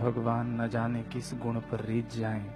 भगवान न जाने किस गुण पर रीत जाएँ।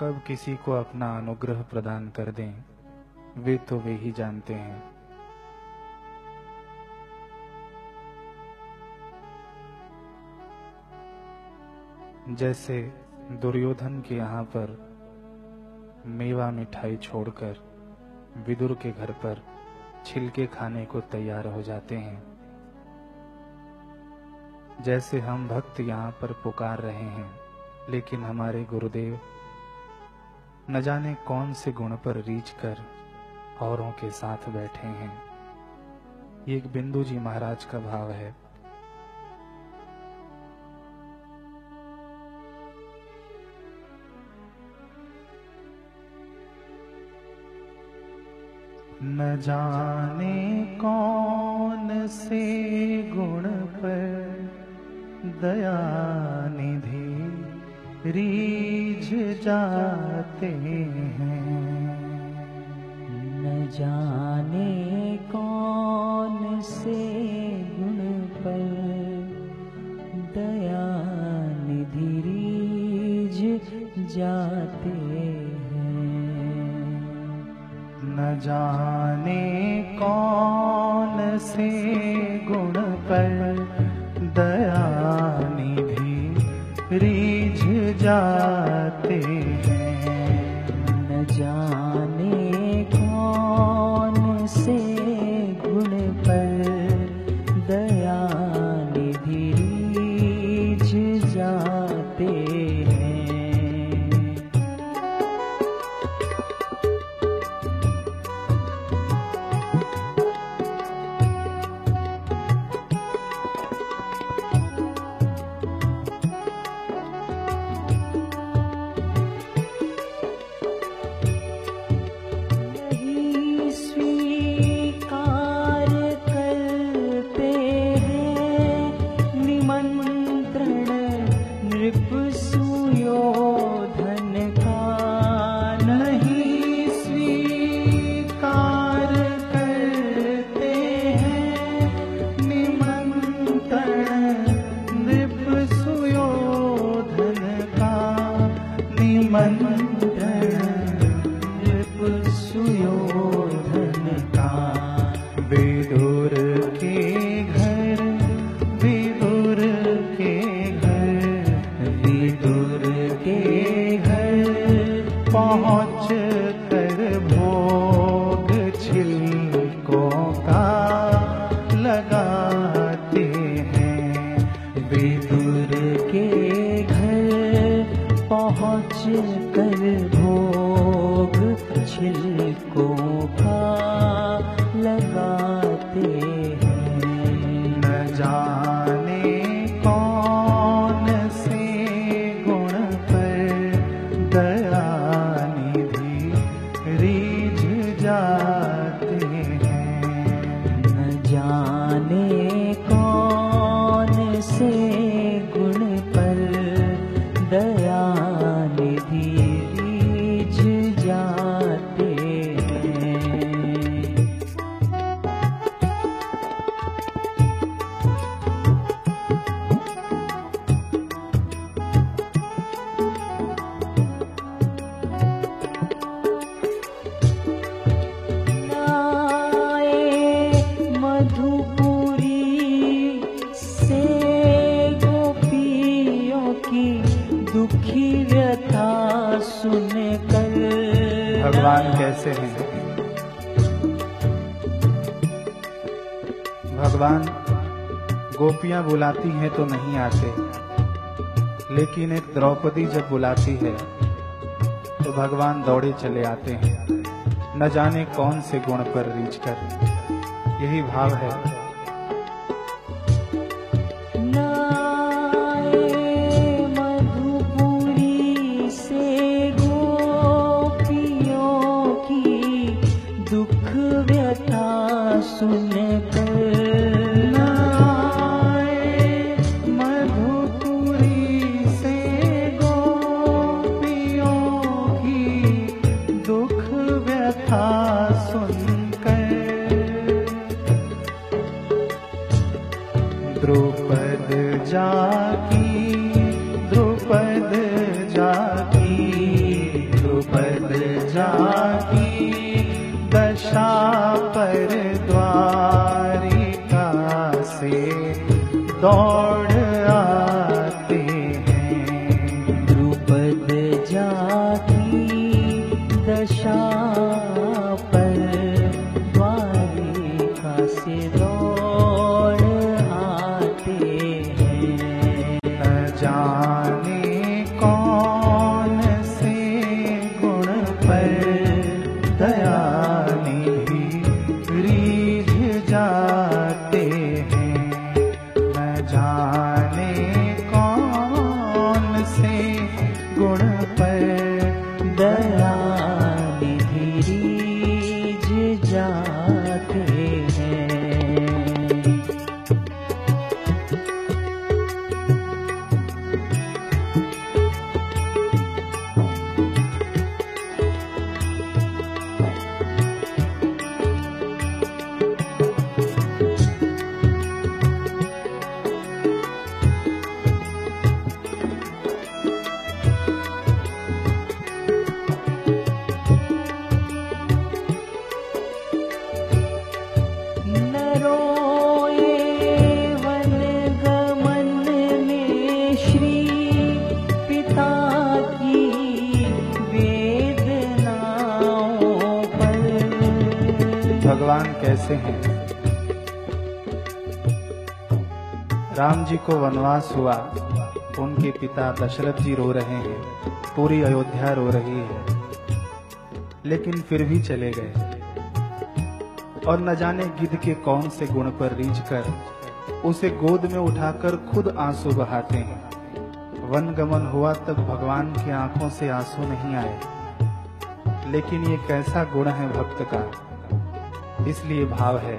कब किसी को अपना अनुग्रह प्रदान कर दें, वे तो वे ही जानते हैं। जैसे दुर्योधन के यहाँ पर मेवा मिठाई छोड़कर विदुर के घर पर छिलके खाने को तैयार हो जाते हैं। जैसे हम भक्त यहाँ पर पुकार रहे हैं, लेकिन हमारे गुरुदेव न जाने कौन से गुण पर रीच कर औरों के साथ बैठे हैं। ये एक बिंदु जी महाराज का भाव है। न जाने कौन से गुण पर दया निधि रीझ जाते हैं। न जाने कौन से जाने विदुर के घर, विदुर के घर, विदुर के घर। पहुँच कर भोग छिलकों का लगाते हैं। विदुर के घर, पहुँच सुनकर भगवान कैसे हैं? भगवान, गोपियाँ बुलाती हैं तो नहीं आते, लेकिन एक द्रौपदी जब बुलाती है तो भगवान दौड़े चले आते हैं। न जाने कौन से गुण पर रीछ कर यही भाव है। पर द्वारिका भगवान कैसे हैं? राम जी को वनवास हुआ। उनके पिता दशरथ जी रो रहे हैं। पूरी अयोध्या रो रही है। लेकिन फिर भी चले गए। और न जाने गिद्ध के कौन से गुण पर रीझ कर उसे गोद में उठाकर खुद आँसू बहाते हैं। वन गमन हुआ तब भगवान की आँखों से आँसू नहीं आए। लेकिन ये कैसा गुण है भक्त का? इसलिए भाव है।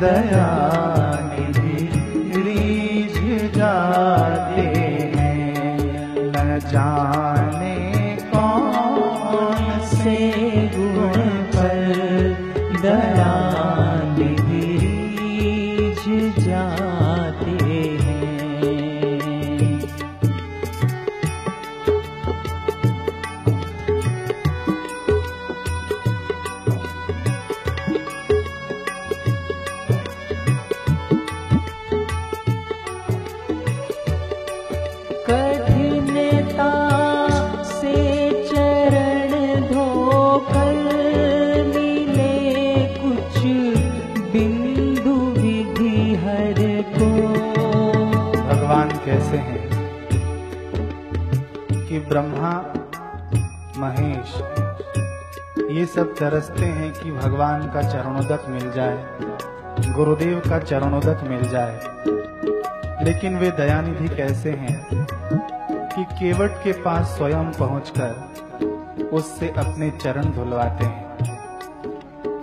दया कुछ भगवान कैसे हैं कि ब्रह्मा, महेश, ये सब तरसते हैं कि भगवान का चरणोदक मिल जाए, गुरुदेव का चरणोदक मिल जाए। लेकिन वे दयानिधि कैसे हैं कि केवट के पास स्वयं पहुंचकर उससे अपने चरण धुलवाते हैं।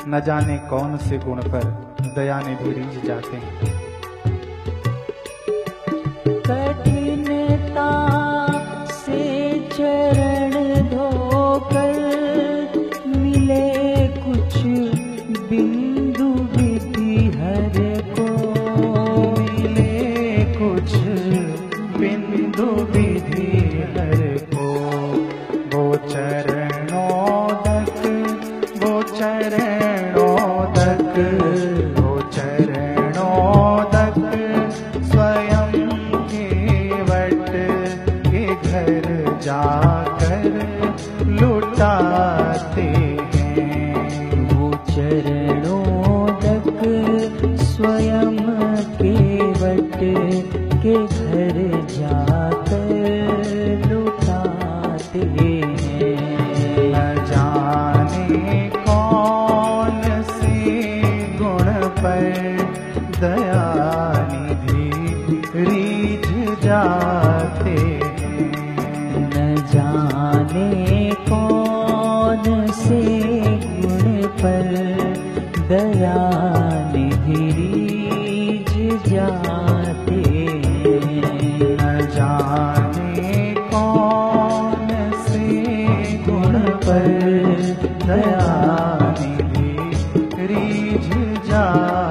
न जाने कौन से गुण पर दयानिधि रीझ जाते हैं। यम केवट के घर जाकर लुटाते हैं। न जाने कौन से गुण पर दया निधि जाते न जाने रीझ जाते